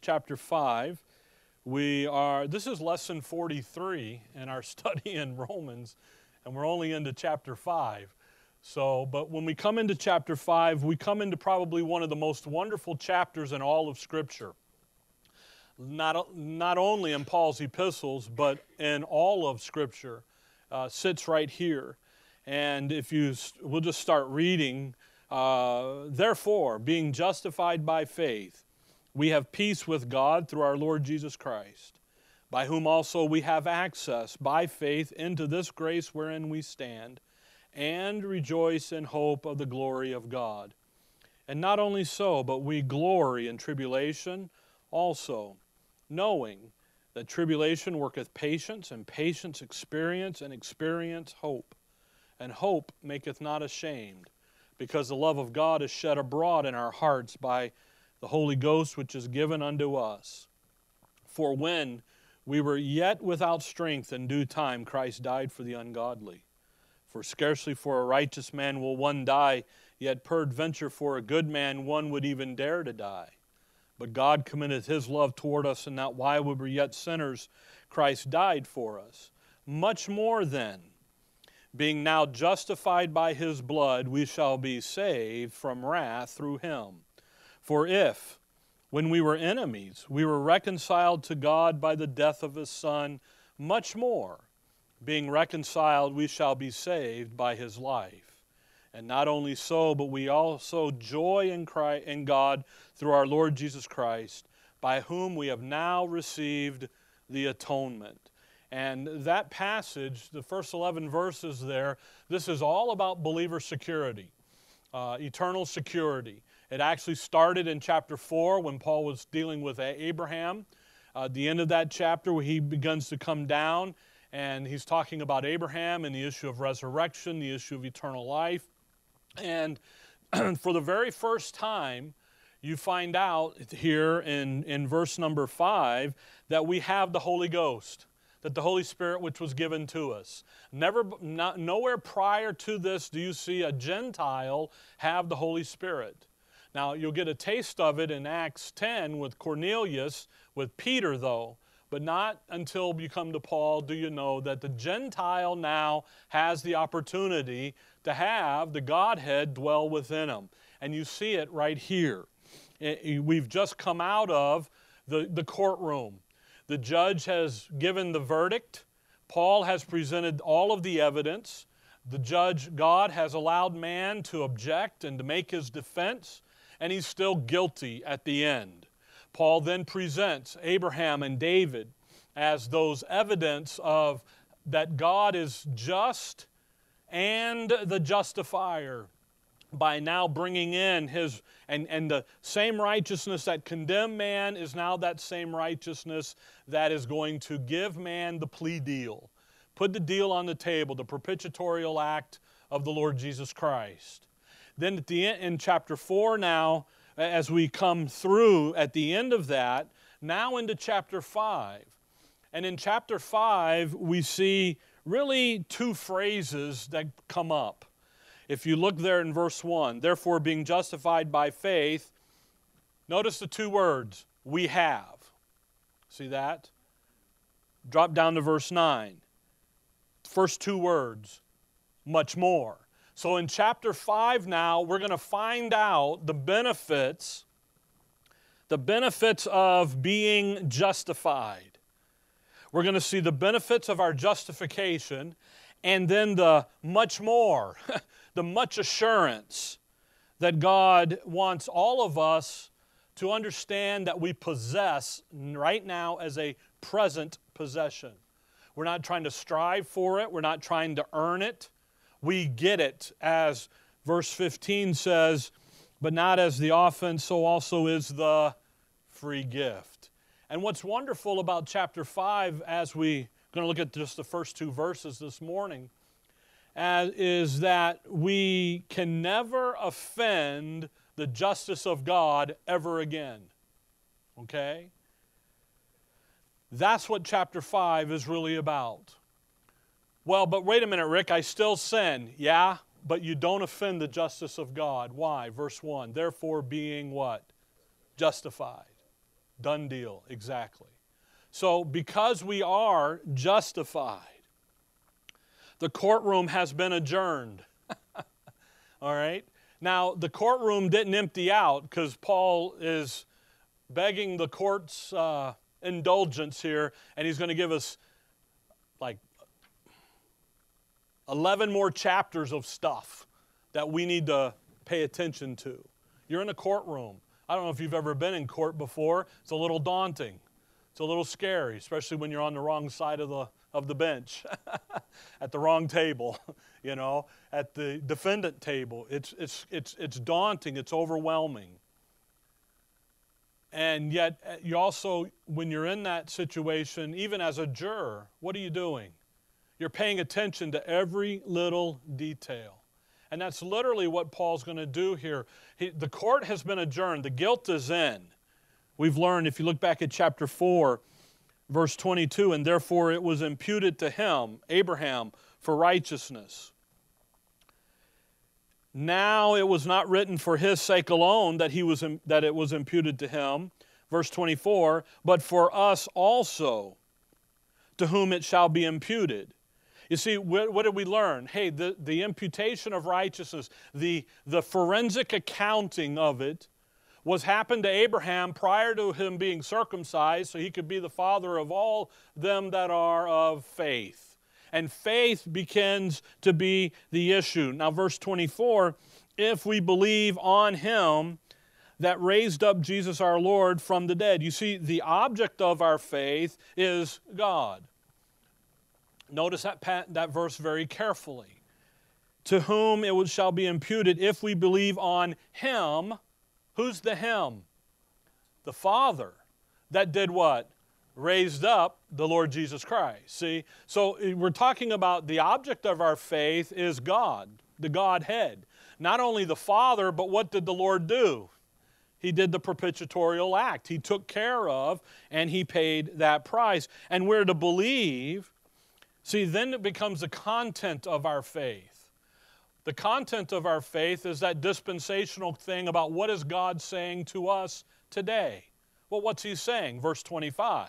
chapter 5. We are, this is lesson 43 in our study in Romans, and we're only into chapter 5. So, but when we come into chapter 5, we come into probably one of the most wonderful chapters in all of Scripture. Not, not only in Paul's epistles, but in all of Scripture, uh, sits right here. And if you, we'll just start reading. Uh, Therefore, being justified by faith, we have peace with God through our Lord Jesus Christ, by whom also we have access by faith into this grace wherein we stand, and rejoice in hope of the glory of God. And not only so, but we glory in tribulation also, knowing that tribulation worketh patience, and patience experience, and experience hope. And hope maketh not ashamed, because the love of God is shed abroad in our hearts by the Holy Ghost which is given unto us. For when we were yet without strength in due time, Christ died for the ungodly. For scarcely for a righteous man will one die, yet peradventure for a good man one would even dare to die. But God commendeth his love toward us, and that while we were yet sinners, Christ died for us. Much more then, being now justified by his blood, we shall be saved from wrath through him. For if, when we were enemies, we were reconciled to God by the death of his Son, much more, being reconciled, we shall be saved by his life. And not only so, but we also joy in, Christ, in God through our Lord Jesus Christ, by whom we have now received the atonement. And that passage, the first 11 verses there, this is all about believer security, uh, eternal security. It actually started in chapter 4 when Paul was dealing with Abraham. Uh, the end of that chapter, he begins to come down and he's talking about Abraham and the issue of resurrection, the issue of eternal life. And for the very first time, you find out here in, in verse number 5 that we have the Holy Ghost that the Holy Spirit which was given to us. Never, not, nowhere prior to this do you see a Gentile have the Holy Spirit. Now, you'll get a taste of it in Acts 10 with Cornelius, with Peter, though, but not until you come to Paul do you know that the Gentile now has the opportunity to have the Godhead dwell within him. And you see it right here. Eh, eh, we've just come out of the, the courtroom. The judge has given the verdict. Paul has presented all of the evidence. The judge, God, has allowed man to object and to make his defense and he's still guilty at the end. Paul then presents Abraham and David as those evidence of that God is just and the justifier by now bringing in his and, and the same righteousness that condemned man is now that same righteousness that is going to give man the plea deal put the deal on the table the propitiatorial act of the lord jesus christ then at the end, in chapter 4 now, as we come through at the end of that, now into chapter 5. And in chapter 5, we see really two phrases that come up. If you look there in verse 1, therefore being justified by faith, notice the two words, we have. See that? Drop down to verse 9. First two words, much more. So in chapter 5 now, we're going to find out the benefits the benefits of being justified. We're going to see the benefits of our justification and then the much more, the much assurance that God wants all of us to understand that we possess right now as a present possession. We're not trying to strive for it, we're not trying to earn it we get it, as verse 15 says, but not as the offense, so also is the free gift. And what's wonderful about chapter 5, as we going to look at just the first two verses this morning, as, is that we can never offend the justice of God ever again. Okay? That's what chapter 5 is really about. Well, but wait a minute, Rick, I still sin. Yeah, but you don't offend the justice of God. Why? Verse 1 Therefore, being what? Justified. Done deal, exactly. So, because we are justified, the courtroom has been adjourned. All right? Now, the courtroom didn't empty out because Paul is begging the court's uh, indulgence here, and he's going to give us like 11 more chapters of stuff that we need to pay attention to. You're in a courtroom. I don't know if you've ever been in court before. It's a little daunting. It's a little scary, especially when you're on the wrong side of the of the bench, at the wrong table, you know, at the defendant table. It's it's it's it's daunting, it's overwhelming. And yet uh, you also when you're in that situation, even as a juror, what are you doing? You're paying attention to every little detail. And that's literally what Paul's going to do here. He, the court has been adjourned, the guilt is in. We've learned, if you look back at chapter 4, verse 22, and therefore it was imputed to him, Abraham, for righteousness. Now it was not written for his sake alone that, he was, that it was imputed to him, verse 24, but for us also, to whom it shall be imputed. You see, what, what, did we learn? Hey, the, the imputation of righteousness, the, the forensic accounting of it, was happened to Abraham prior to him being circumcised, so he could be the father of all them that are of faith. And faith begins to be the issue. Now, verse 24 if we believe on him that raised up Jesus our Lord from the dead. You see, the object of our faith is God. Notice that, that verse very carefully. To whom it shall be imputed if we believe on him. Who's the him? The Father that did what? Raised up the Lord Jesus Christ. See? So eh, we're talking about the object of our faith is God, the Godhead. Not only the Father, but what did the Lord do? He did the propitiatorial act. He took care of and he paid that price. And we're to believe See, then it becomes the content of our faith. The content of our faith is that dispensational thing about what is God saying to us today. Well, what's he saying? Verse 25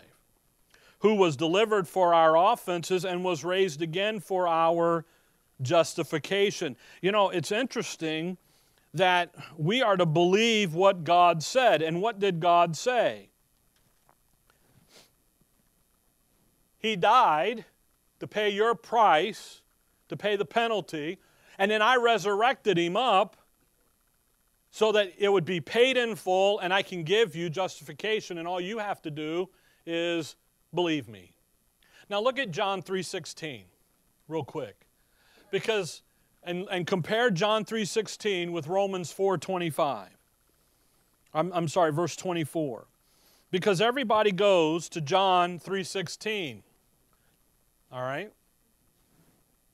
Who was delivered for our offenses and was raised again for our justification. You know, it's interesting that we are to believe what God said. And what did God say? He died to pay your price, to pay the penalty, and then I resurrected him up so that it would be paid in full and I can give you justification and all you have to do is believe me. Now look at John 3:16 real quick. Because and, and compare John 3:16 with Romans 4:25. I'm, I'm sorry, verse 24. Because everybody goes to John 3:16. All right?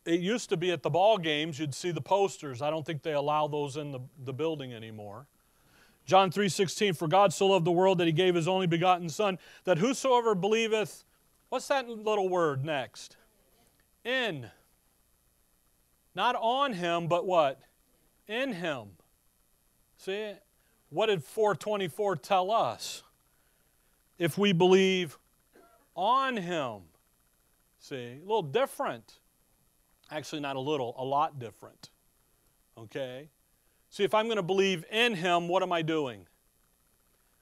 It used to be at the ball games, you'd see the posters. I don't think they allow those in the, the building anymore. John 3:16 For God so loved the world that he gave his only begotten son that whosoever believeth What's that little word next? In. Not on him, but what? In him. See? What did 424 tell us? If we believe on him. See, a little different. Actually, not a little, a lot different. Okay? See, if I'm going to believe in Him, what am I doing?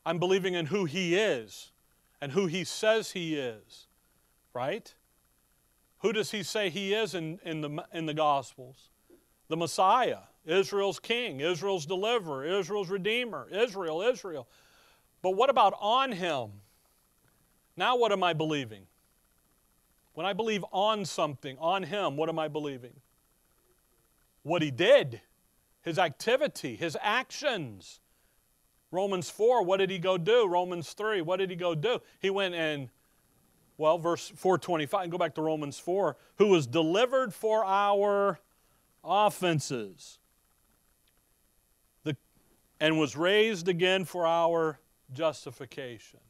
I'm believing in who He is and who He says He is, right? Who does He say He is in, in, the, in the Gospels? The Messiah, Israel's King, Israel's deliverer, Israel's Redeemer, Israel, Israel. But what about on Him? Now, what am I believing? When I believe on something, on Him, what am I believing? What He did, His activity, His actions. Romans 4, what did He go do? Romans 3, what did He go do? He went and, well, verse 425, go back to Romans 4, who was delivered for our offenses the, and was raised again for our justification.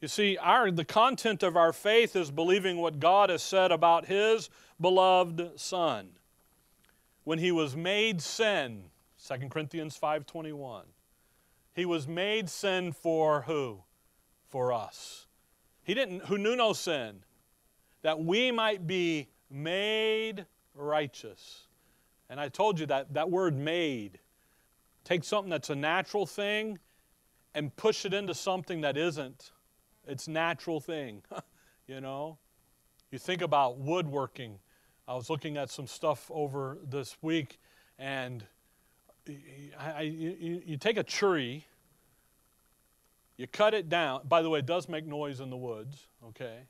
You see, our, the content of our faith is believing what God has said about His beloved Son. When He was made sin, 2 Corinthians 5.21, He was made sin for who? for us. He didn't, who knew no sin, that we might be made righteous. And I told you that that word made, take something that's a natural thing and push it into something that isn't. It's natural thing, you know. You think about woodworking. I was looking at some stuff over this week, and I, I, you, you take a tree, you cut it down. By the way, it does make noise in the woods, okay?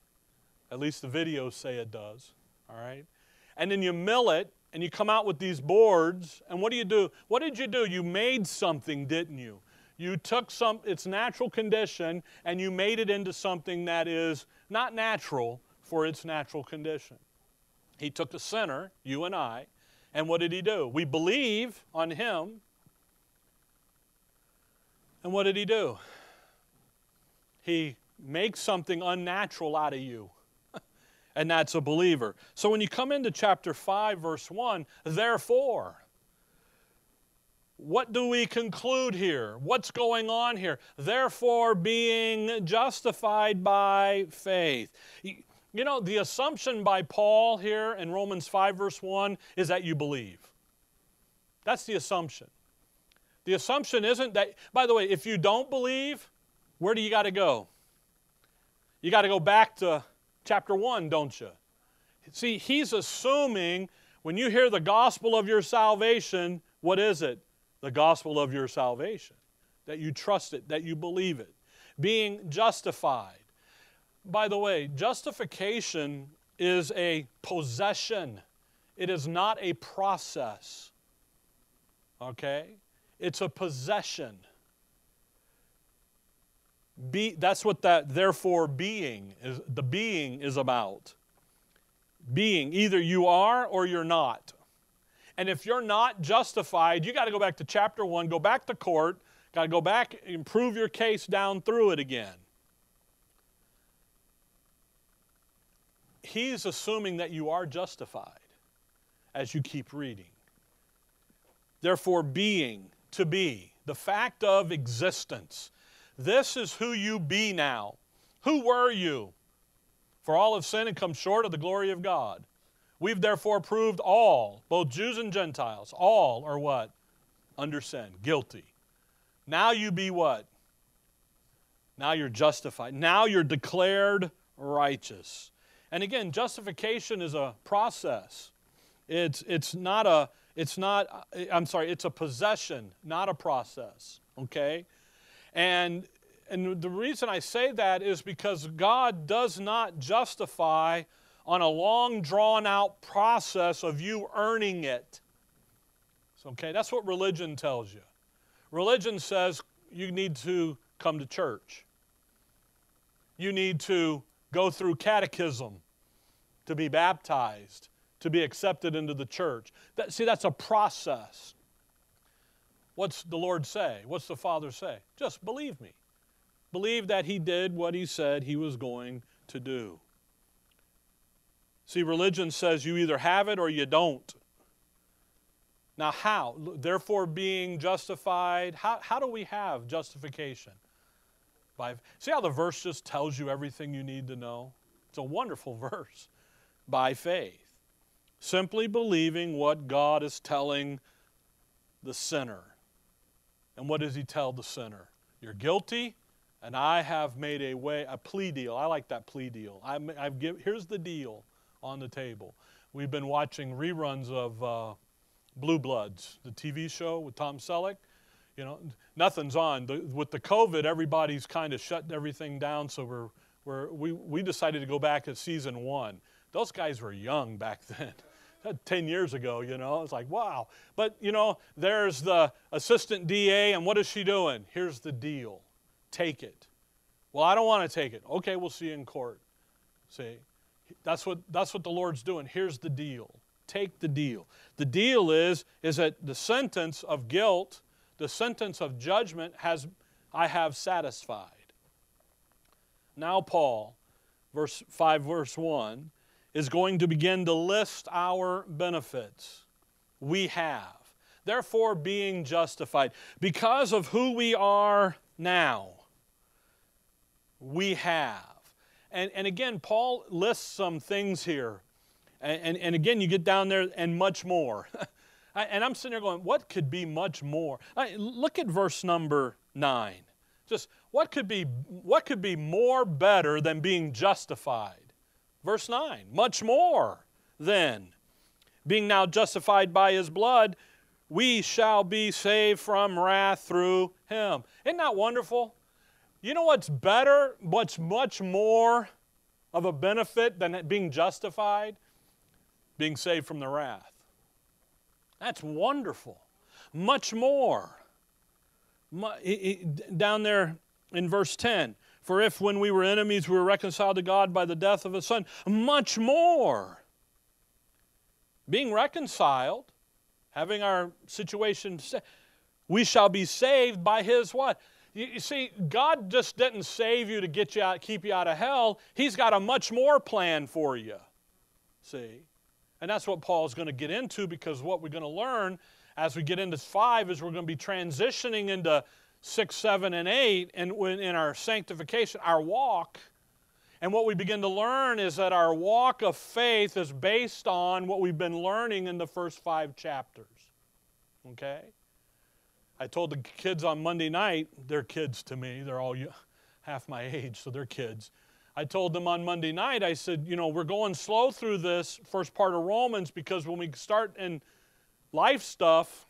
At least the videos say it does, all right? And then you mill it, and you come out with these boards, and what do you do? What did you do? You made something, didn't you? You took some its natural condition and you made it into something that is not natural for its natural condition. He took a sinner, you and I, and what did he do? We believe on him. And what did he do? He makes something unnatural out of you. and that's a believer. So when you come into chapter 5, verse 1, therefore, what do we conclude here? What's going on here? Therefore, being justified by faith. You know, the assumption by Paul here in Romans 5, verse 1 is that you believe. That's the assumption. The assumption isn't that, by the way, if you don't believe, where do you got to go? You got to go back to chapter 1, don't you? See, he's assuming when you hear the gospel of your salvation, what is it? The gospel of your salvation. That you trust it, that you believe it. Being justified. By the way, justification is a possession, it is not a process. Okay? It's a possession. Be, that's what that therefore being is the being is about. Being either you are or you're not. And if you're not justified, you got to go back to chapter 1, go back to court, got to go back and prove your case down through it again. he's assuming that you are justified as you keep reading. Therefore, being, to be, the fact of existence. This is who you be now. Who were you? For all have sinned and come short of the glory of God. We've therefore proved all, both Jews and Gentiles, all are what? Under sin, guilty. Now you be what? Now you're justified. Now you're declared righteous. And again, justification is a process. It's, it's not a, it's not, I'm sorry, it's a possession, not a process, okay? And, and the reason I say that is because God does not justify on a long drawn out process of you earning it. So, okay, that's what religion tells you. Religion says you need to come to church. You need to go through catechism to be baptized, to be accepted into the church. That, see, that's a process. What's the Lord say? What's the Father say? Just believe me. Believe that He did what He said He was going to do. See, religion says you either have it or you don't. Now, how? Therefore, being justified, how, how do we have justification? By, see how the verse just tells you everything you need to know? It's a wonderful verse. By faith. Simply believing what God is telling the sinner. And what does he tell the sinner? You're guilty, and I have made a way, a plea deal. I like that plea deal. i have give, here's the deal on the table. We've been watching reruns of uh, Blue Bloods, the TV show with Tom Selleck you know, nothing's on. The, with the COVID, everybody's kind of shut everything down, so we're, we're, we, we decided to go back to season one. Those guys were young back then. 10 years ago, you know, it's like, wow. But, you know, there's the assistant DA, and what is she doing? Here's the deal take it. Well, I don't want to take it. Okay, we'll see you in court. See, that's what, that's what the Lord's doing. Here's the deal take the deal. The deal is, is that the sentence of guilt the sentence of judgment has I have satisfied. Now Paul, verse 5 verse 1 is going to begin to list our benefits we have. Therefore being justified because of who we are now. we have. And, and again, Paul lists some things here. And, and, and again, you get down there and much more. and I'm sitting there going, what could be much more? Look at verse number 9. Just what could be what could be more better than being justified? Verse 9. Much more than being now justified by his blood, we shall be saved from wrath through him. Isn't that wonderful? You know what's better, what's much more of a benefit than being justified? Being saved from the wrath. That's wonderful. Much more. Down there in verse 10 For if when we were enemies we were reconciled to God by the death of his Son, much more being reconciled, having our situation, we shall be saved by his what? You, see, God just didn't save you to get you out, keep you out of hell. He's got a much more plan for you. See? And that's what Paul's going to get into because what we're going to learn as we get into five is we're going to be transitioning into six, seven, and eight, and in our sanctification, our walk and what we begin to learn is that our walk of faith is based on what we've been learning in the first five chapters. Okay? I told the kids on Monday night, they're kids to me, they're all half my age, so they're kids. I told them on Monday night, I said, you know, we're going slow through this first part of Romans because when we start in life stuff,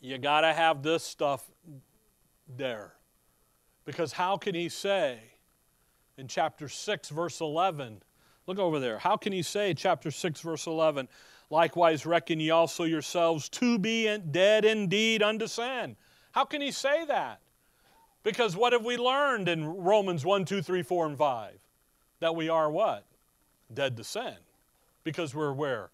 you got to have this stuff there. Because how can he say, in chapter 6, verse 11. Look over there. How can he say, chapter 6, verse 11, likewise reckon ye also yourselves to be dead indeed unto sin? How can he say that? Because what have we learned in Romans 1, 2, 3, 4, and 5? That we are what? Dead to sin. Because we're where?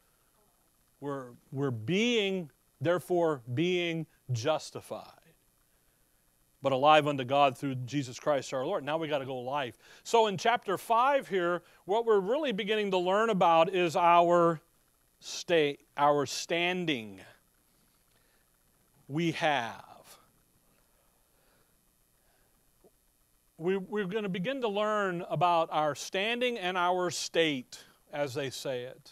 We're, we're being, therefore, being justified but alive unto God through Jesus Christ our Lord. Now we got to go life. So in chapter 5 here, what we're really beginning to learn about is our state, our standing. We have. We, we're going to begin to learn about our standing and our state, as they say it.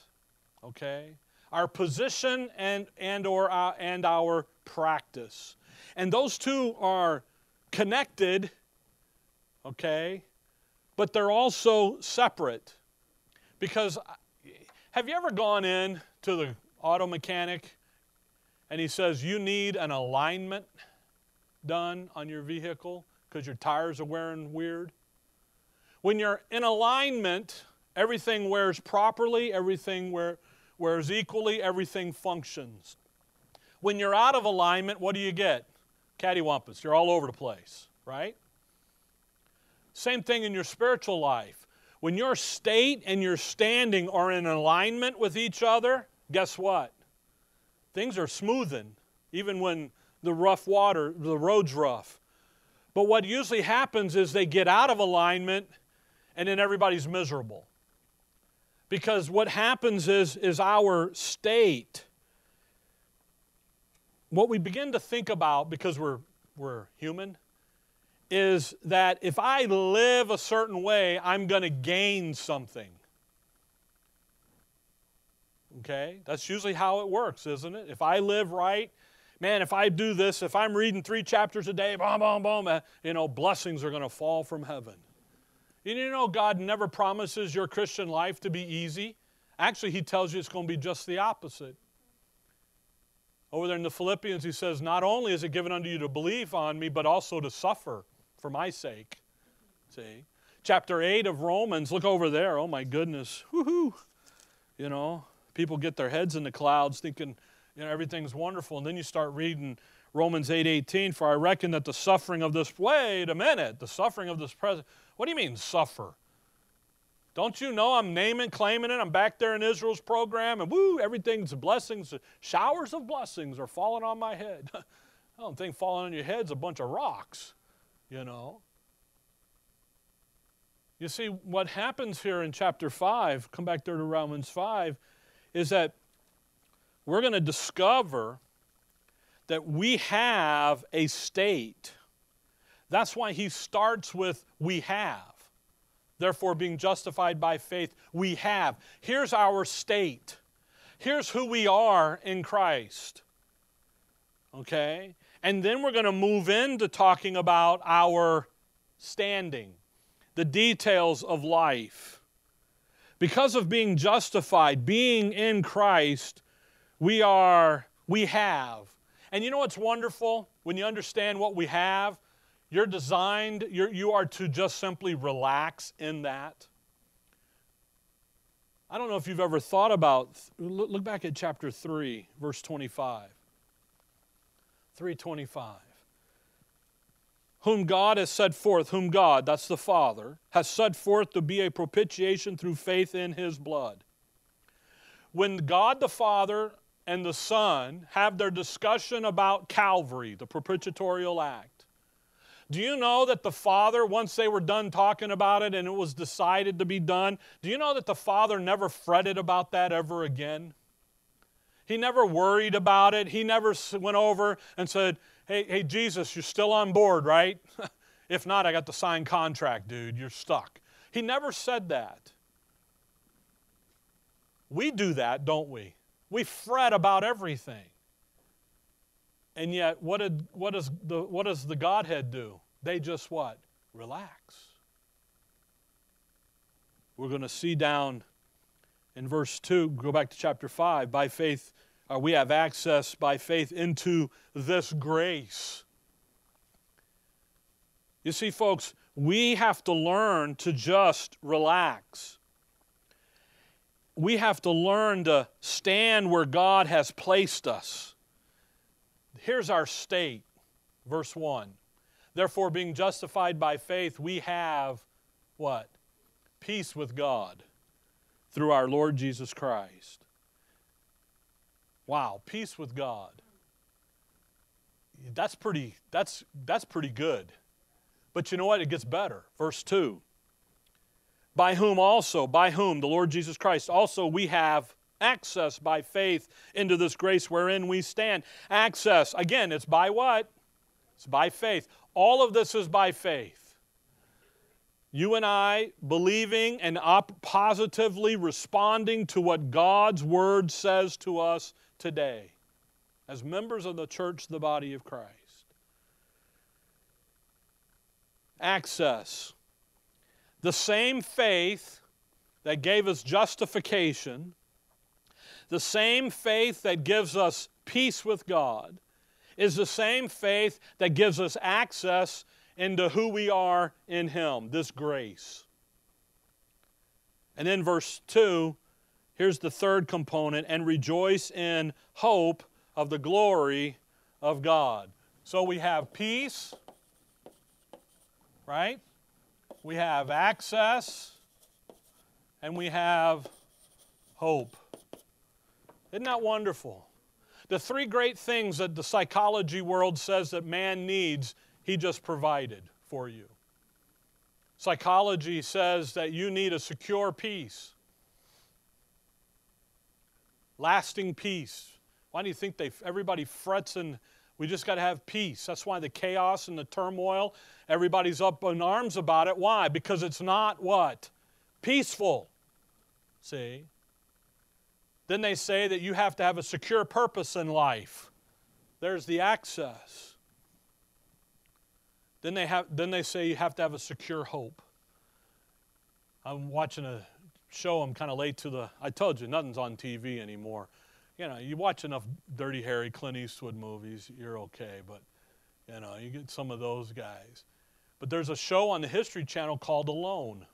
Okay? Our position and, and, or, uh, and our practice. And those two are connected, okay, but they're also separate. Because have you ever gone in to the auto mechanic and he says, You need an alignment done on your vehicle because your tires are wearing weird? When you're in alignment, everything wears properly, everything wear, wears equally, everything functions. When you're out of alignment, what do you get? cattywampus. You're all over the place, right? Same thing in your spiritual life. When your state and your standing are in alignment with each other, guess what? Things are smoothing, even when the rough water, the road's rough. But what usually happens is they get out of alignment and then everybody's miserable. Because what happens is, is our state what we begin to think about, because we're, we're human, is that if I live a certain way, I'm going to gain something. Okay? That's usually how it works, isn't it? If I live right, man, if I do this, if I'm reading three chapters a day, boom, boom, boom, uh, you know, blessings are going to fall from heaven. And You know, God never promises your Christian life to be easy. Actually, He tells you it's going to be just the opposite. Over there in the Philippians, he says, Not only is it given unto you to believe on me, but also to suffer for my sake. See? Chapter 8 of Romans, look over there. Oh my goodness. Woohoo. You know, people get their heads in the clouds thinking, you know, everything's wonderful. And then you start reading Romans 8 18, for I reckon that the suffering of this, wait a minute, the suffering of this present, what do you mean suffer? Don't you know I'm naming, claiming it? I'm back there in Israel's program, and woo, everything's blessings. Showers of blessings are falling on my head. I don't think falling on your head's a bunch of rocks, you know. You see, what happens here in chapter 5, come back there to Romans 5, is that we're going to discover that we have a state That's why he starts with we have. Therefore, being justified by faith, we have. Here's our state. Here's who we are in Christ. Okay? And then we're going to move into talking about our standing, the details of life. Because of being justified, being in Christ, we are, we have. And you know what's wonderful? When you understand what we have, you're designed, you're, you are to just simply relax in that. I don't know if you've ever thought about, look back at chapter 3, verse 25. 325. Whom God has set forth, whom God, that's the Father, has set forth to be a propitiation through faith in his blood. When God the Father and the Son have their discussion about Calvary, the propitiatorial act, do you know that the Father, once they were done talking about it and it was decided to be done, do you know that the Father never fretted about that ever again? He never worried about it. He never went over and said, Hey, hey Jesus, you're still on board, right? if not, I got the signed contract, dude. You're stuck. He never said that. We do that, don't we? We fret about everything. And yet, what, did, what, does the, what does the Godhead do? They just what? Relax. We're going to see down in verse 2, go back to chapter 5. By faith, uh, we have access by faith into this grace. You see, folks, we have to learn to just relax. We have to learn to stand where God has placed us. Here's our state, verse 1. Therefore, being justified by faith, we have what? Peace with God through our Lord Jesus Christ. Wow, peace with God. That's pretty that's that's pretty good. But you know what? It gets better. Verse 2. By whom also, by whom the Lord Jesus Christ also we have access by faith into this grace wherein we stand. Access, again, it's by what? It's by faith. All of this is by faith. You and I believing and op- positively responding to what God's Word says to us today as members of the church, the body of Christ. Access. The same faith that gave us justification the same faith that gives us peace with God is the same faith that gives us access into who we are in Him, this grace. And then verse 2, here's the third component and rejoice in hope of the glory of God. So we have peace, right? We have access, and we have hope. Isn't that wonderful? The three great things that the psychology world says that man needs, he just provided for you. Psychology says that you need a secure peace, lasting peace. Why do you think they, everybody frets and we just got to have peace? That's why the chaos and the turmoil, everybody's up in arms about it. Why? Because it's not what? Peaceful. See? Then they say that you have to have a secure purpose in life. There's the access. Then they, have, then they say you have to have a secure hope. I'm watching a show, I'm kind of late to the. I told you, nothing's on TV anymore. You know, you watch enough Dirty Harry, Clint Eastwood movies, you're okay, but, you know, you get some of those guys. But there's a show on the History Channel called Alone.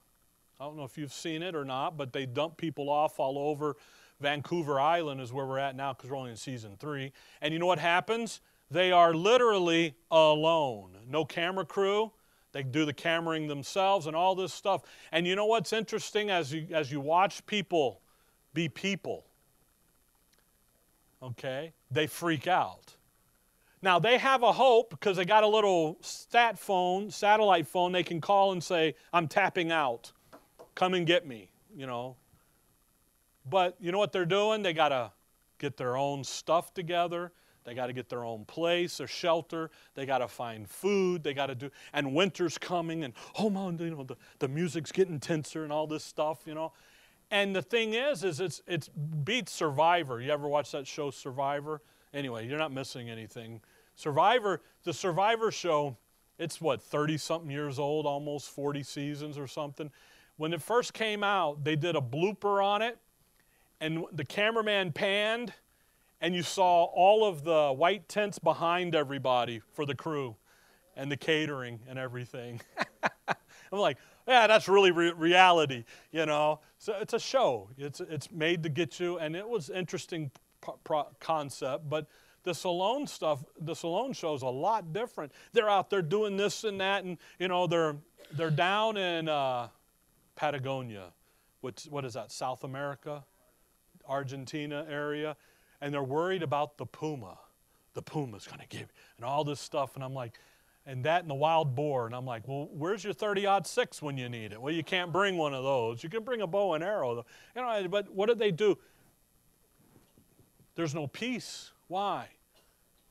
I don't know if you've seen it or not, but they dump people off all over Vancouver Island is where we're at now because we're only in season three. And you know what happens? They are literally alone. No camera crew. They do the cameraing themselves and all this stuff. And you know what's interesting as you, as you watch people be people? Okay? They freak out. Now they have a hope because they got a little stat phone, satellite phone they can call and say, I'm tapping out. Come and get me. You know, but you know what they're doing? They got to get their own stuff together. They got to get their own place, their shelter. They got to find food. They got to do, and winter's coming, and oh man, you know the, the music's getting tenser and all this stuff, you know. And the thing is, is it's it's beats Survivor. You ever watch that show Survivor? Anyway, you're not missing anything. Survivor, the Survivor show, it's what 30 something years old, almost 40 seasons or something. When it first came out, they did a blooper on it, and the cameraman panned, and you saw all of the white tents behind everybody for the crew and the catering and everything. I'm like, yeah, that's really re- reality, you know. So it's a show. It's it's made to get you, and it was interesting pro- pro- concept, but this Alone stuff, this Alone show is a lot different. They're out there doing this and that, and you know they're they're down in uh, Patagonia, which what is that? South America, Argentina area, and they're worried about the puma. The puma's going to give and all this stuff, and I'm like, and that and the wild boar, and I'm like, well, where's your 30 odd six when you need it? Well, you can't bring one of those. You can bring a bow and arrow, you know. But what did they do? There's no peace. Why?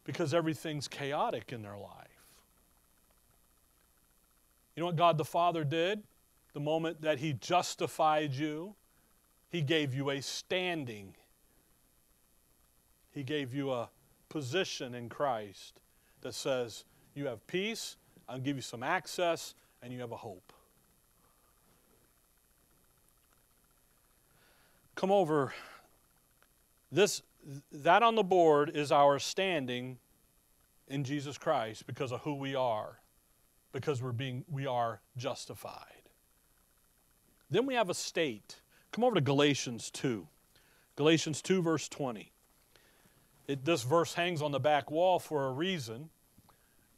Because everything's chaotic in their life. You know what God the Father did? The moment that He justified you, He gave you a standing, He gave you a position in Christ that says, You have peace, I'll give you some access, and you have a hope. Come over. This that on the board is our standing in Jesus Christ because of who we are, because we're being we are justified. Then we have a state. Come over to Galatians 2. Galatians 2 verse 20. It, this verse hangs on the back wall for a reason,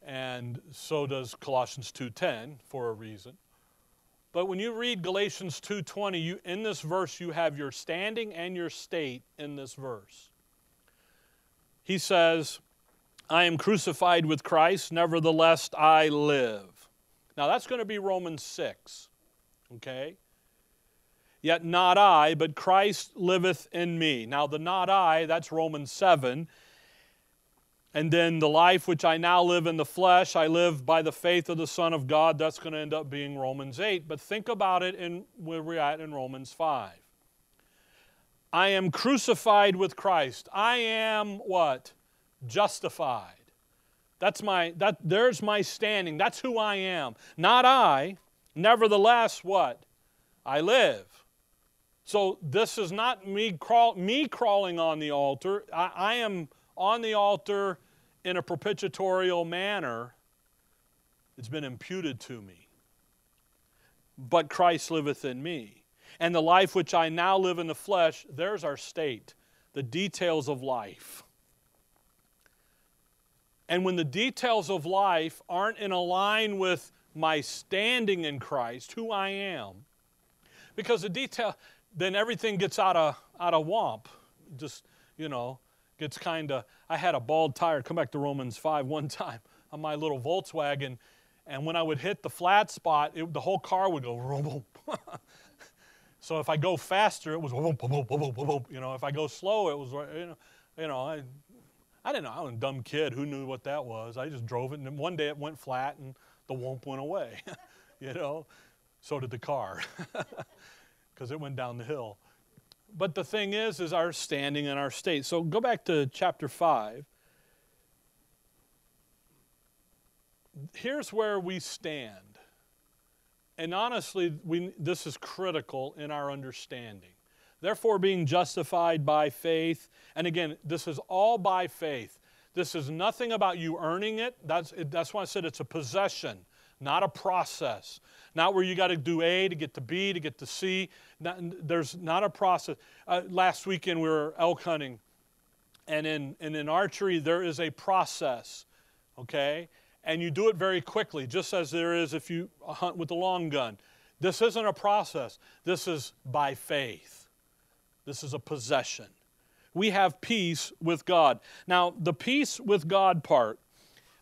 and so does Colossians 2:10 for a reason. But when you read Galatians 2:20, you in this verse you have your standing and your state in this verse he says, I am crucified with Christ, nevertheless I live. Now that's going to be Romans 6, okay? Yet not I, but Christ liveth in me. Now the not I, that's Romans 7. And then the life which I now live in the flesh, I live by the faith of the Son of God. That's going to end up being Romans 8. But think about it in where we're at in Romans 5. I am crucified with Christ. I am what? Justified. That's my that there's my standing. That's who I am. Not I. Nevertheless, what? I live. So this is not me crawl, me crawling on the altar. I, I am on the altar in a propitiatorial manner. It's been imputed to me. But Christ liveth in me and the life which I now live in the flesh, there's our state, the details of life. And when the details of life aren't in line with my standing in Christ, who I am, because the detail, then everything gets out of out of womp. Just you know, gets kind of. I had a bald tire. Come back to Romans five one time on my little Volkswagen, and when I would hit the flat spot, it, the whole car would go. So if I go faster, it was you know. If I go slow, it was you know, you know. I, I didn't know. I was a dumb kid who knew what that was. I just drove it, and one day it went flat, and the whoop went away. you know, so did the car, because it went down the hill. But the thing is, is our standing and our state. So go back to chapter five. Here's where we stand. And honestly, we, this is critical in our understanding. Therefore, being justified by faith, and again, this is all by faith. This is nothing about you earning it. That's, that's why I said it's a possession, not a process. Not where you got to do A to get to B to get to C. Not, there's not a process. Uh, last weekend we were elk hunting, and in, and in archery, there is a process, okay? and you do it very quickly, just as there is if you hunt with a long gun. This isn't a process, this is by faith. This is a possession. We have peace with God. Now, the peace with God part,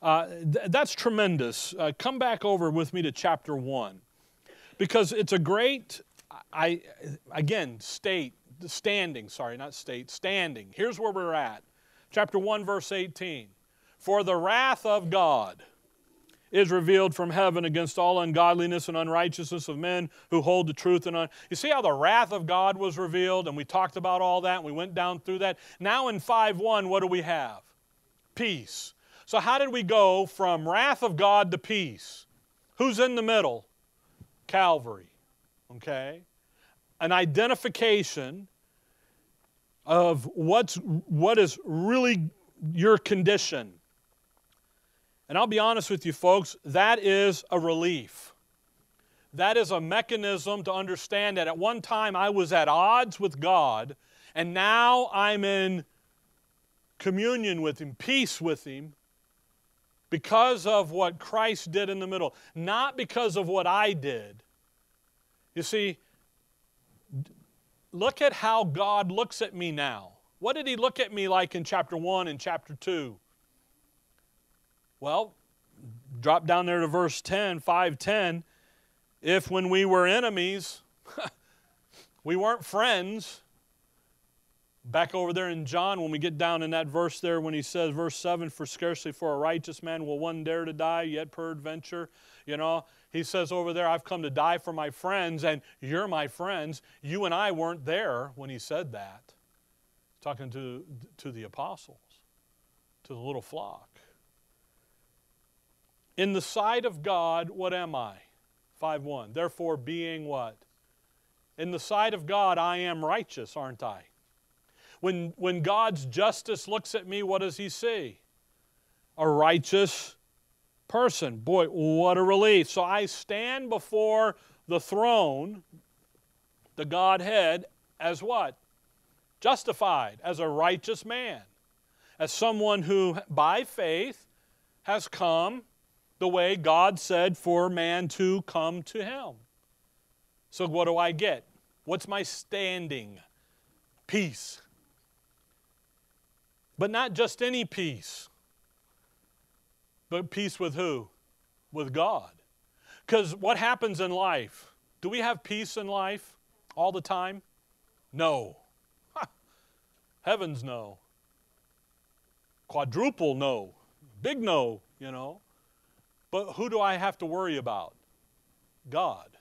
uh, th- that's tremendous. Uh, come back over with me to chapter 1 because it's a great, I, again, state, standing, sorry, not state, standing. Here's where we're at. Chapter 1, verse 18. For the wrath of God is revealed from heaven against all ungodliness and unrighteousness of men who hold the truth and un- you see how the wrath of god was revealed and we talked about all that and we went down through that now in 5.1 what do we have peace so how did we go from wrath of god to peace? Who's in the middle? Calvary okay? An identification of what's what is really your condition. And I'll be honest with you, folks, that is a relief. That is a mechanism to understand that at one time I was at odds with God, and now I'm in communion with Him, peace with Him, because of what Christ did in the middle, not because of what I did. You see, look at how God looks at me now. What did He look at me like in chapter 1 and chapter 2? Well, drop down there to verse 10, 510. If when we were enemies, we weren't friends, back over there in John, when we get down in that verse there, when he says, verse 7, for scarcely for a righteous man will one dare to die, yet peradventure, you know, he says over there, I've come to die for my friends, and you're my friends. You and I weren't there when he said that. Talking to, to the apostles, to the little flock. In the sight of God, what am I? 5 1. Therefore, being what? In the sight of God, I am righteous, aren't I? When, when God's justice looks at me, what does He see? A righteous person. Boy, what a relief. So I stand before the throne, the Godhead, as what? Justified, as a righteous man, as someone who, by faith, has come the way God said for man to come to Him. So, what do I get? What's my standing? Peace. But not just any peace, but peace with who? With God. Because what happens in life? Do we have peace in life all the time? No. Heavens, no. Quadruple no. Big no, you know. But who do I have to worry about? God.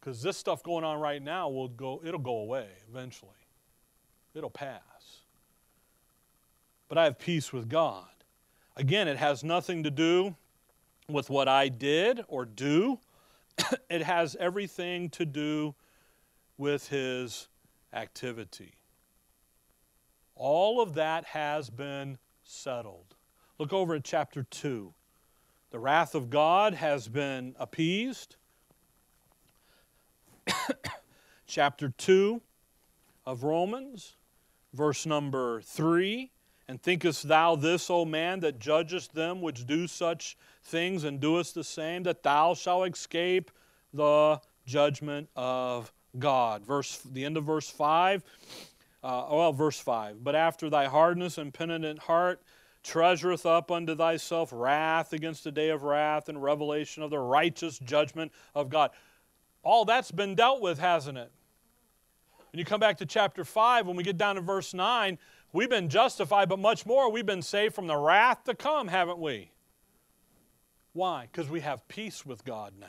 Because this stuff going on right now will go, it'll go away eventually. It'll pass. But I have peace with God. Again, it has nothing to do with what I did or do. it has everything to do with his activity. All of that has been settled. Look over at chapter 2. The wrath of God has been appeased. Chapter 2 of Romans, verse number 3. And thinkest thou this, O man, that judgest them which do such things and doest the same, that thou shalt escape the judgment of God? Verse, the end of verse 5. Uh, well, verse 5. But after thy hardness and penitent heart, treasureth up unto thyself wrath against the day of wrath and revelation of the righteous judgment of God. All that's been dealt with, hasn't it? When you come back to chapter 5, when we get down to verse 9, we've been justified, but much more, we've been saved from the wrath to come, haven't we? Why? Because we have peace with God now.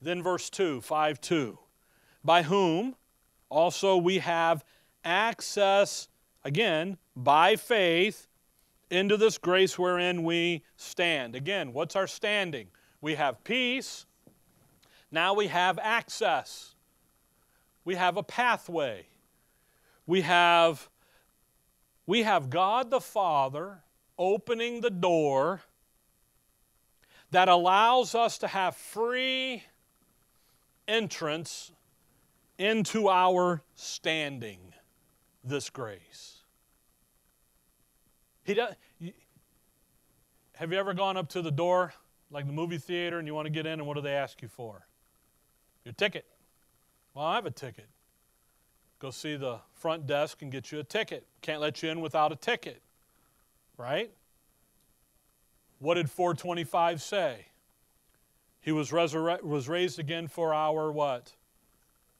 Then verse 2, 5 2. By whom also we have access again, by faith, into this grace wherein we stand. Again, what's our standing? We have peace. Now we have access. We have a pathway. We have, we have God the Father opening the door that allows us to have free entrance into our standing this grace. He does, have you ever gone up to the door, like the movie theater, and you want to get in, and what do they ask you for? Your ticket. Well, I have a ticket. Go see the front desk and get you a ticket. Can't let you in without a ticket, right? What did 425 say? He was, resurre- was raised again for our what?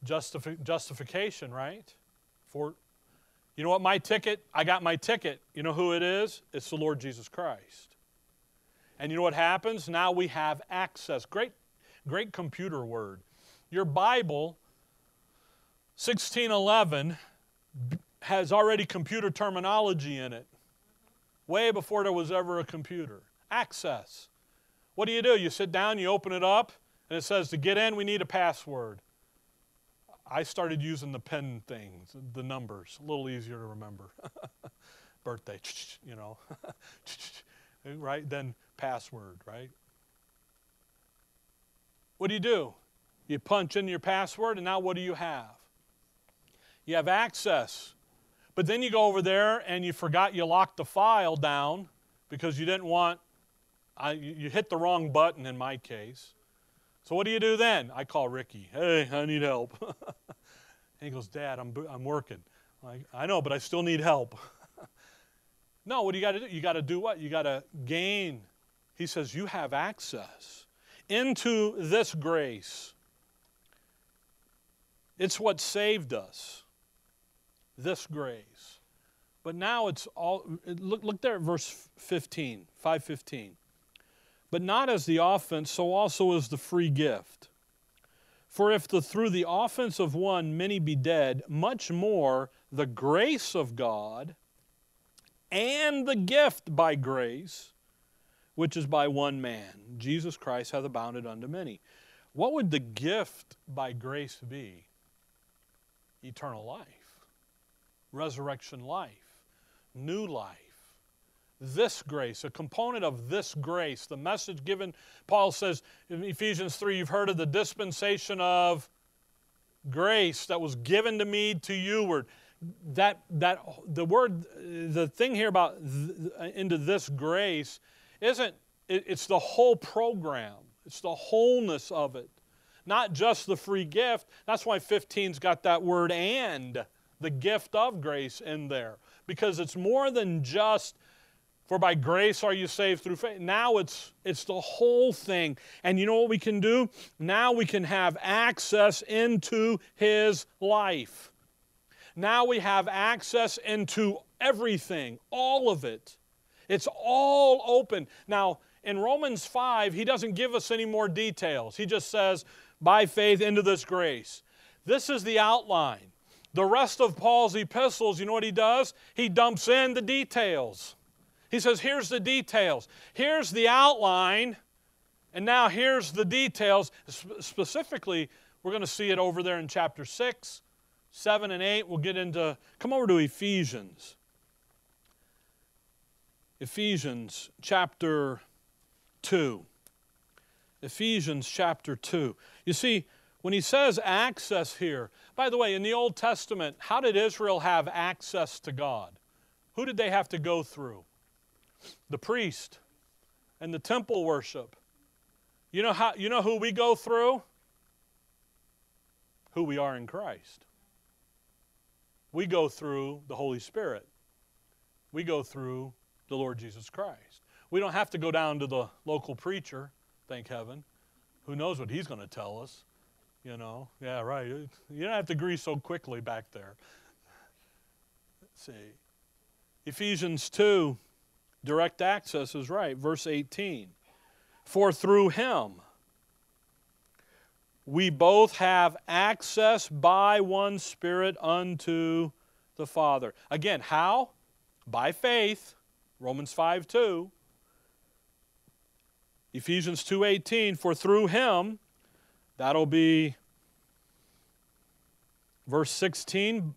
Justifi- justification, right? For You know what my ticket? I got my ticket. You know who it is? It's the Lord Jesus Christ. And you know what happens? Now we have access. Great, great computer word. Your Bible, 1611, has already computer terminology in it, way before there was ever a computer. Access. What do you do? You sit down, you open it up, and it says to get in, we need a password. I started using the pen things, the numbers, a little easier to remember. Birthday, you know, right? Then password, right? What do you do? You punch in your password, and now what do you have? You have access. But then you go over there and you forgot you locked the file down because you didn't want, I, you hit the wrong button in my case. So what do you do then? I call Ricky. Hey, I need help. he goes, Dad, I'm, I'm working. I'm like, I know, but I still need help. no, what do you got to do? You got to do what? You got to gain. He says, You have access into this grace. It's what saved us, this grace. But now it's all, look, look there at verse 15, 515 but not as the offense, so also is the free gift. For if the, through the offense of one many be dead, much more the grace of God and the gift by grace, which is by one man, Jesus Christ, hath abounded unto many. What would the gift by grace be? Eternal life, resurrection life, new life this grace, a component of this grace. The message given, Paul says in Ephesians 3, you've heard of the dispensation of grace that was given to me to youward. That, that the word, the thing here about th- into this grace isn't, it, it's the whole program, it's the wholeness of it, not just the free gift. That's why 15's got that word and, the gift of grace in there, because it's more than just for by grace are you saved through faith. Now it's it's the whole thing. And you know what we can do? Now we can have access into his life. Now we have access into everything, all of it. It's all open. Now, in Romans 5, he doesn't give us any more details. He just says, by faith into this grace. This is the outline. The rest of Paul's epistles, you know what he does? He dumps in the details. He says, here's the details, here's the outline, and now here's the details. Specifically, we're going to see it over there in chapter 6, 7, and 8. We'll get into, come over to Ephesians. Ephesians chapter 2. Ephesians chapter 2. You see, when he says access here, by the way, in the Old Testament, how did Israel have access to God? Who did they have to go through? the priest and the temple worship. You know, how, you know who we go through? Who we are in Christ. We go through the Holy Spirit. We go through the Lord Jesus Christ. We don't have to go down to the local preacher, thank heaven. Who knows what he's going to tell us? You know, yeah, right. You don't have to agree so quickly back there. Let's see. Ephesians 2 Direct access is right. Verse 18. For through him we both have access by one Spirit unto the Father. Again, how? By faith. Romans 5 2. Ephesians 2:18 for through him that'll be verse 16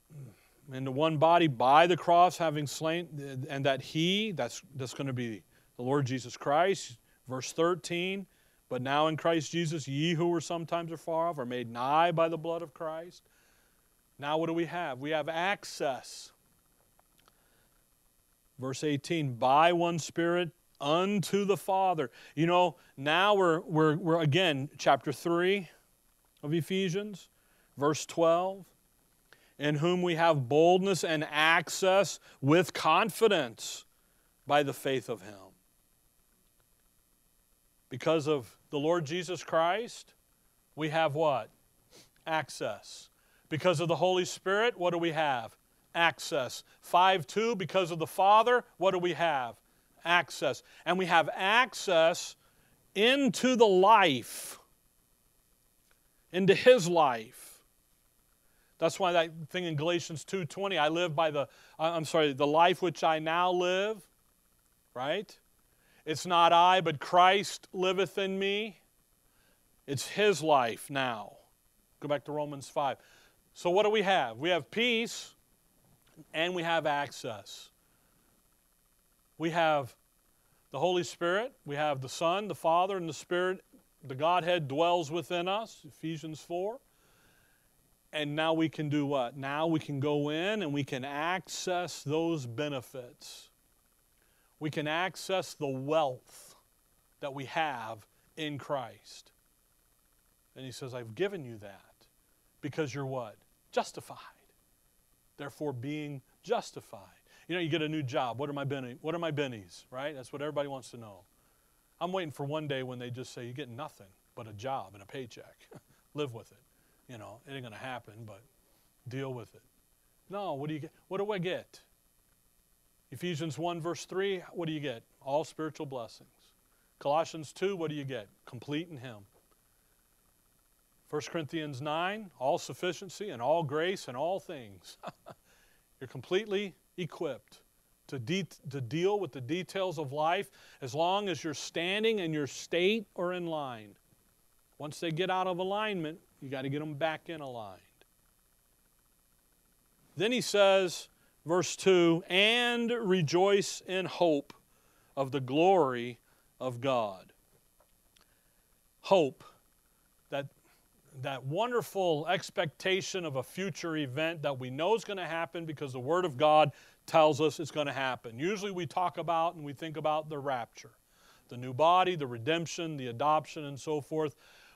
into one body by the cross, having slain, and that He, that's, that's going to be the Lord Jesus Christ. Verse 13, but now in Christ Jesus, ye who were sometimes afar off are made nigh by the blood of Christ. Now, what do we have? We have access. Verse 18, by one Spirit unto the Father. You know, now we're, we're, we're again, chapter 3 of Ephesians, verse 12 in whom we have boldness and access with confidence by the faith of Him. Because of the Lord Jesus Christ, we have what? Access. Because of the Holy Spirit, what do we have? Access. 5 2, because of the Father, what do we have? Access. And we have access into the life, into His life. That's why that thing in Galatians 2:20, I live by the I'm sorry, the life which I now live, right? It's not I, but Christ liveth in me. It's his life now. Go back to Romans 5. So what do we have? We have peace and we have access. We have the Holy Spirit, we have the Son, the Father, and the Spirit. The Godhead dwells within us, Ephesians 4. And now we can do what? Now we can go in and we can access those benefits. We can access the wealth that we have in Christ. And he says, I've given you that because you're what? Justified. Therefore, being justified. You know, you get a new job. What are my bennies? What are my bennies? Right? That's what everybody wants to know. I'm waiting for one day when they just say you get nothing but a job and a paycheck. Live with it. You know, it ain't to happen, but deal with it. No, what do you get? What do I get? Ephesians 1, verse 3, what do you get? All spiritual blessings. Colossians 2, what do you get? Complete in Him. 1 Corinthians 9, all sufficiency and all grace and all things. You're completely equipped to, de- to deal with the details of life as long as you're standing in your state or in line. Once they get out of alignment, you got to get them back in aligned. Then he says, verse 2 and rejoice in hope of the glory of God. Hope, that, that wonderful expectation of a future event that we know is going to happen because the Word of God tells us it's going to happen. Usually we talk about and we think about the rapture, the new body, the redemption, the adoption, and so forth.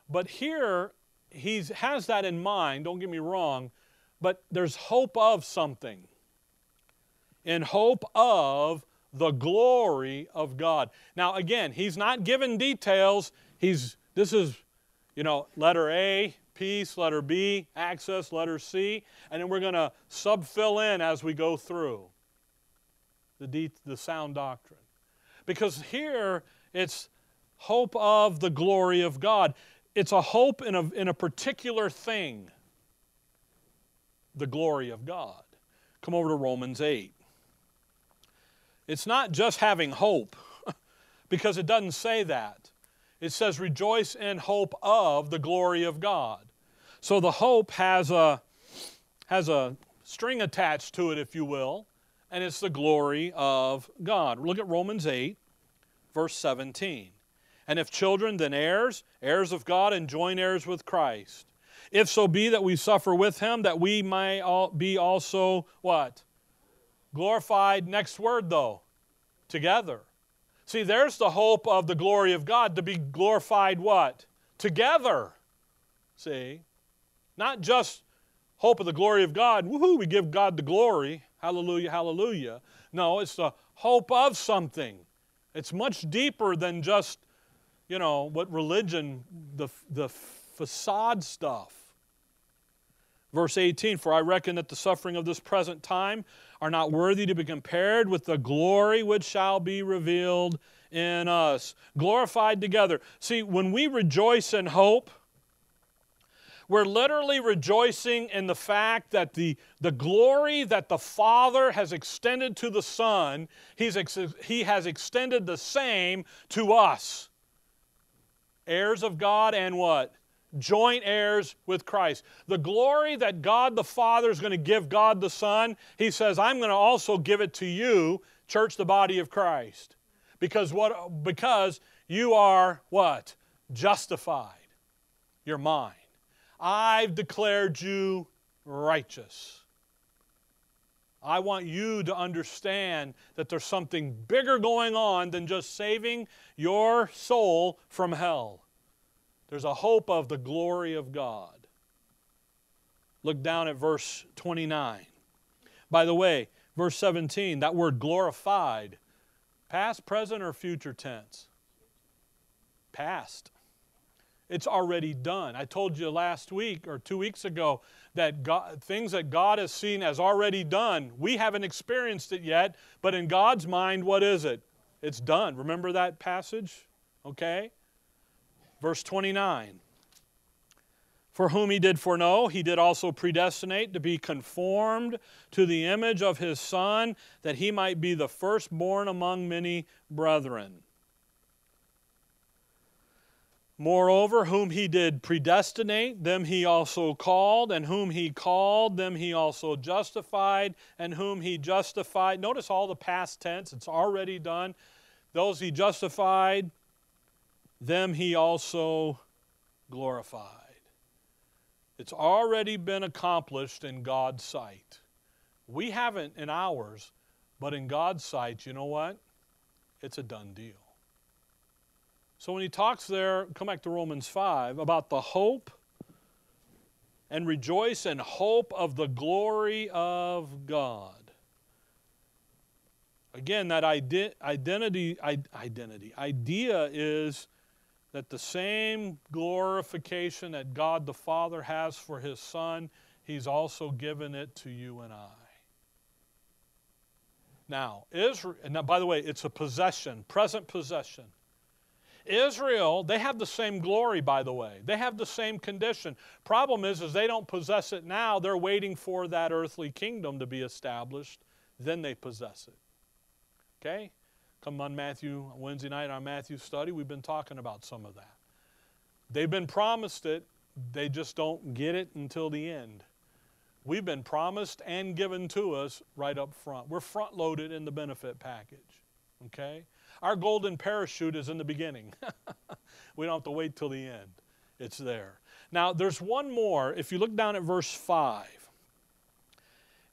But here, he has that in mind, don't get me wrong, but there's hope of something. In hope of the glory of God. Now, again, he's not given details. He's, this is, you know, letter A, peace, letter B, access, letter C, and then we're going to subfill in as we go through the, de- the sound doctrine. Because here it's hope of the glory of God it's a hope in a, in a particular thing the glory of God. Come over to Romans 8. It's not just having hope, because it doesn't say that. It says, rejoice in hope of the glory of God. So the hope has a, has a string attached to it, if you will, and it's the glory of God. Look at Romans 8, verse 17. And if children, then heirs, heirs of God, and joint heirs with Christ. If so be that we suffer with him, that we may be also what? Glorified. Next word, though. Together. See, there's the hope of the glory of God to be glorified what? Together. See? Not just hope of the glory of God. Woohoo, we give God the glory. Hallelujah, hallelujah. No, it's the hope of something. It's much deeper than just you know, what religion, the, the facade stuff. Verse 18 For I reckon that the suffering of this present time are not worthy to be compared with the glory which shall be revealed in us. Glorified together. See, when we rejoice in hope, we're literally rejoicing in the fact that the, the glory that the Father has extended to the Son, he's ex- He has extended the same to us heirs of God and what? Joint heirs with Christ. The glory that God the Father is going to give God the Son, He says, I'm going to also give it to you, church, the body of Christ. Because what? Because you are what? Justified. You're mine. I've declared you righteous. I want you to understand that there's something bigger going on than just saving your soul from hell. There's a hope of the glory of God. Look down at verse 29. By the way, verse 17, that word glorified, past, present, or future tense? Past. It's already done. I told you last week or two weeks ago that God, things that God has seen as already done, we haven't experienced it yet, but in God's mind, what is it? It's done. Remember that passage? Okay? Verse 29. For whom he did foreknow, he did also predestinate to be conformed to the image of his Son, that he might be the firstborn among many brethren. Moreover, whom he did predestinate, them he also called, and whom he called, them he also justified, and whom he justified. Notice all the past tense, it's already done. Those he justified, them he also glorified. It's already been accomplished in God's sight. We haven't in ours, but in God's sight, you know what? It's a done deal. So when he talks there, come back to Romans 5, about the hope and rejoice in hope of the glory of God. Again, that identity, identity idea is that the same glorification that God the Father has for his Son, he's also given it to you and I. Now, Israel, now, by the way, it's a possession, present possession. Israel, they have the same glory, by the way. They have the same condition. Problem is, is they don't possess it now. They're waiting for that earthly kingdom to be established. Then they possess it. Okay? Come on Matthew, Wednesday night, our Matthew study, we've been talking about some of that. They've been promised it, they just don't get it until the end. We've been promised and given to us right up front. We're front loaded in the benefit package. Okay? Our golden parachute is in the beginning. we don't have to wait till the end. It's there. Now, there's one more. If you look down at verse 5,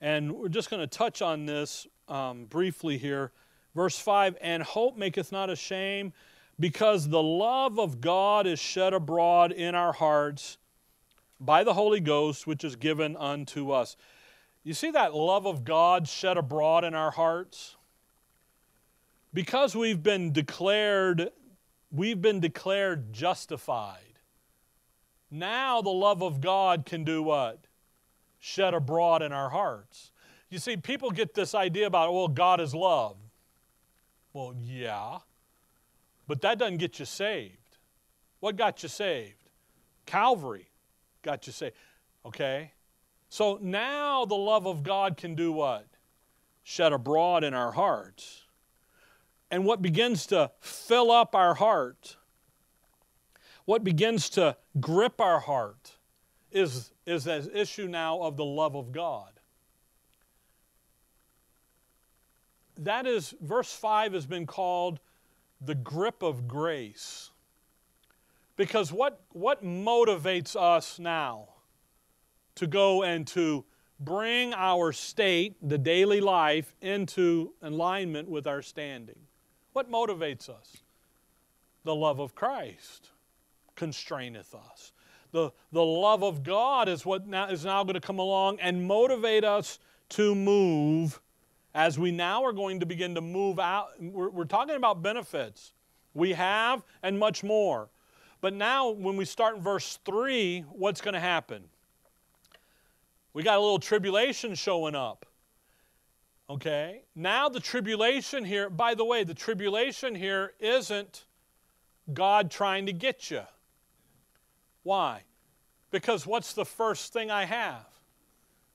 and we're just going to touch on this um, briefly here. Verse 5 And hope maketh not ashamed, because the love of God is shed abroad in our hearts by the Holy Ghost, which is given unto us. You see that love of God shed abroad in our hearts? Because we've been declared, we've been declared justified. Now the love of God can do what? Shed abroad in our hearts. You see, people get this idea about, well, God is love. Well, yeah, but that doesn't get you saved. What got you saved? Calvary got you saved. Okay? So now the love of God can do what? Shed abroad in our hearts. And what begins to fill up our heart, what begins to grip our heart, is, is an issue now of the love of God. That is, verse 5 has been called the grip of grace. Because what, what motivates us now to go and to bring our state, the daily life, into alignment with our standing? What motivates us? The love of Christ constraineth us. The, the love of God is what now, is now going to come along and motivate us to move as we now are going to begin to move out, we're, we're, talking about benefits. We have and much more. But now, when we start in verse 3, what's going to happen? We got a little tribulation showing up. Okay? Now, the tribulation here, by the way, the tribulation here isn't God trying to get you. Why? Because what's the first thing I have?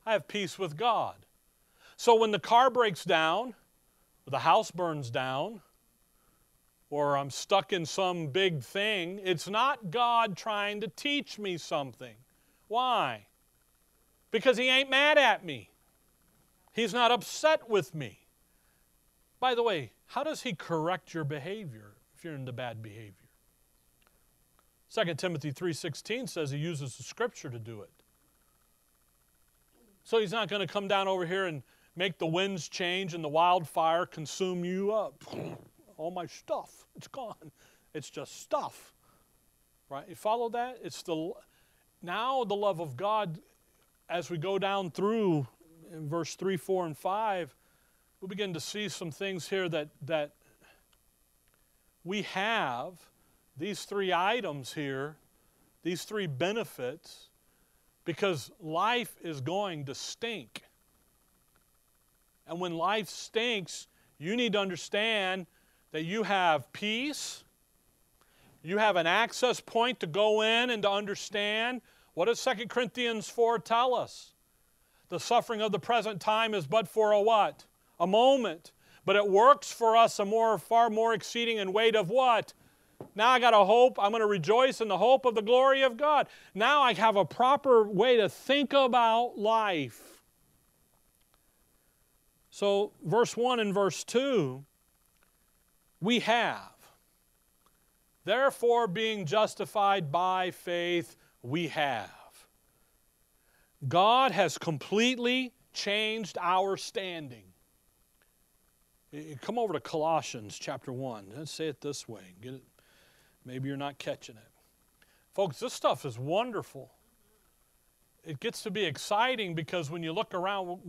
I have peace with God. So when the car breaks down, or the house burns down, or I'm stuck in some big thing, it's not God trying to teach me something. Why? Because He ain't mad at me. He's not upset with me. By the way, how does He correct your behavior if you're into bad behavior? 2 Timothy 3:16 says he uses the scripture to do it. So he's not going to come down over here and make the winds change and the wildfire consume you up. All my stuff, it's gone. It's just stuff. Right? You follow that? It's the now the love of God as we go down through in verse 3, 4, and 5, we begin to see some things here that that we have these three items here these three benefits because life is going to stink. And when life stinks, you need to understand that you have peace, you have an access point to go in and to understand. What does 2 Corinthians 4 tell us? The suffering of the present time is but for a what? A moment. But it works for us a more, far more exceeding in weight of what? Now I got a hope. I'm going to rejoice in the hope of the glory of God. Now I have a proper way to think about life. So, verse 1 and verse 2, we have. Therefore, being justified by faith, we have. God has completely changed our standing. Come over to Colossians chapter 1. Let's say it this way. Get it. Maybe you're not catching it. Folks, this stuff is wonderful. It gets to be exciting because when you look around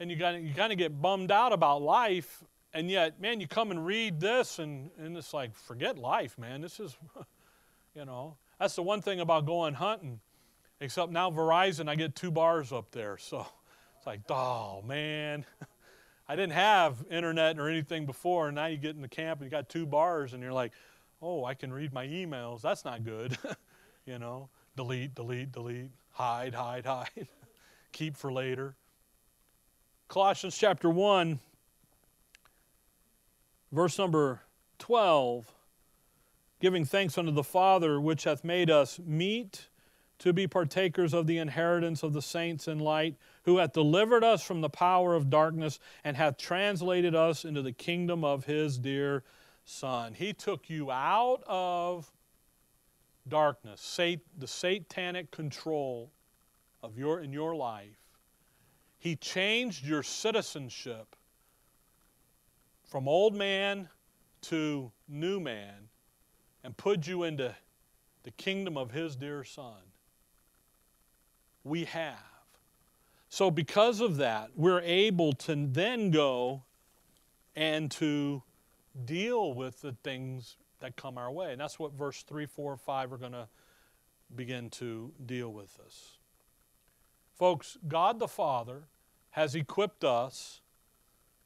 and you, you kind of get bummed out about life, and yet, man, you come and read this, and, and it's like, forget life, man. This is, you know, that's the one thing about going hunting. Except now, Verizon, I get two bars up there. So it's like, oh, man. I didn't have internet or anything before, and now you get in the camp and you got two bars, and you're like, oh, I can read my emails. That's not good. you know, delete, delete, delete, hide, hide, hide, keep for later. Colossians chapter 1, verse number 12 giving thanks unto the Father, which hath made us meet to be partakers of the inheritance of the saints in light, who hath delivered us from the power of darkness and hath translated us into the kingdom of his dear Son. He took you out of darkness, the satanic control of your in your life. He changed your citizenship from old man to new man and put you into the kingdom of his dear son. We have. So, because of that, we're able to then go and to deal with the things that come our way. And that's what verse 3, 4, 5 are going to begin to deal with this. Folks, God the Father has equipped us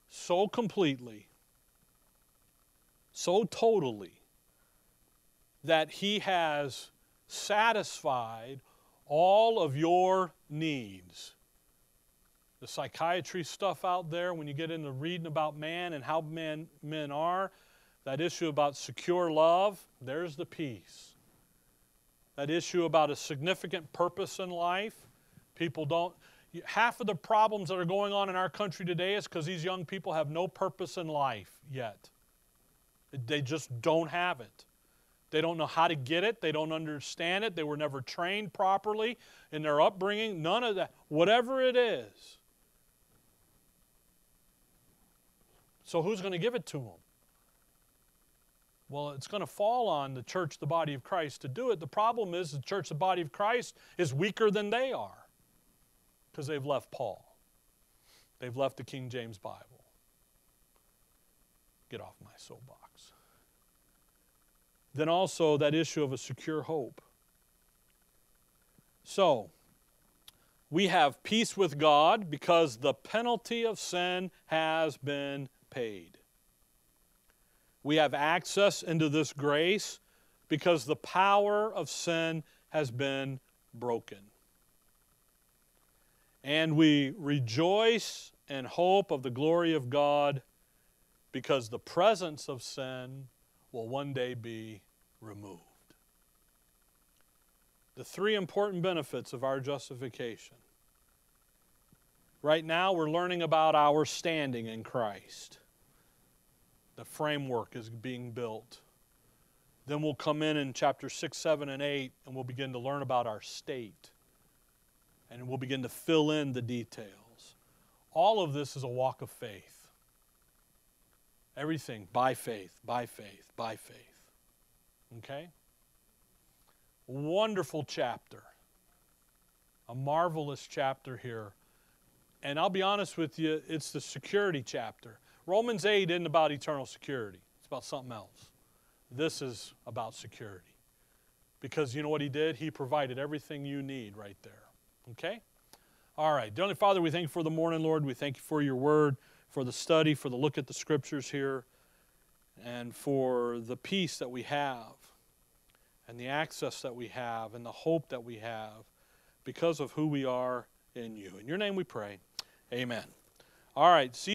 so completely, so totally, that He has satisfied all of your needs the psychiatry stuff out there, when you get into reading about man and how men, men are, that issue about secure love, there's the peace. That issue about a significant purpose in life, people don't. Half of the problems that are going on in our country today is because these young people have no purpose in life yet. They just don't have it. They don't know how to get it. They don't understand it. They were never trained properly in their upbringing. None of that. Whatever it is, So who's going to give it to them? Well, it's going to fall on the church, the body of Christ, to do it. The problem is the church, the body of Christ, is weaker than they are because they've left Paul. They've left the King James Bible. Get off my soapbox. Then also that issue of a secure hope. So, we have peace with God because the penalty of sin has been paid. We have access into this grace because the power of sin has been broken. And we rejoice and hope of the glory of God because the presence of sin will one day be removed. The three important benefits of our justification. Right now, we're learning about our standing in Christ the framework is being built. Then we'll come in in chapter 6, 7, and 8, and we'll begin to learn about our state. And we'll begin to fill in the details. All of this is a walk of faith. Everything by faith, by faith, by faith. Okay? Wonderful chapter. A marvelous chapter here. And I'll be honest with you, it's the security chapter. Romans 8 isn't about eternal security, it's about something else. This is about security. because you know what He did? He provided everything you need right there. Okay? All right. Dearly Father, we thank you for the morning, Lord. We thank you for your word, for the study, for the look at the scriptures here, and for the peace that we have, and the access that we have, and the hope that we have because of who we are in you. In your name we pray. Amen. All right. See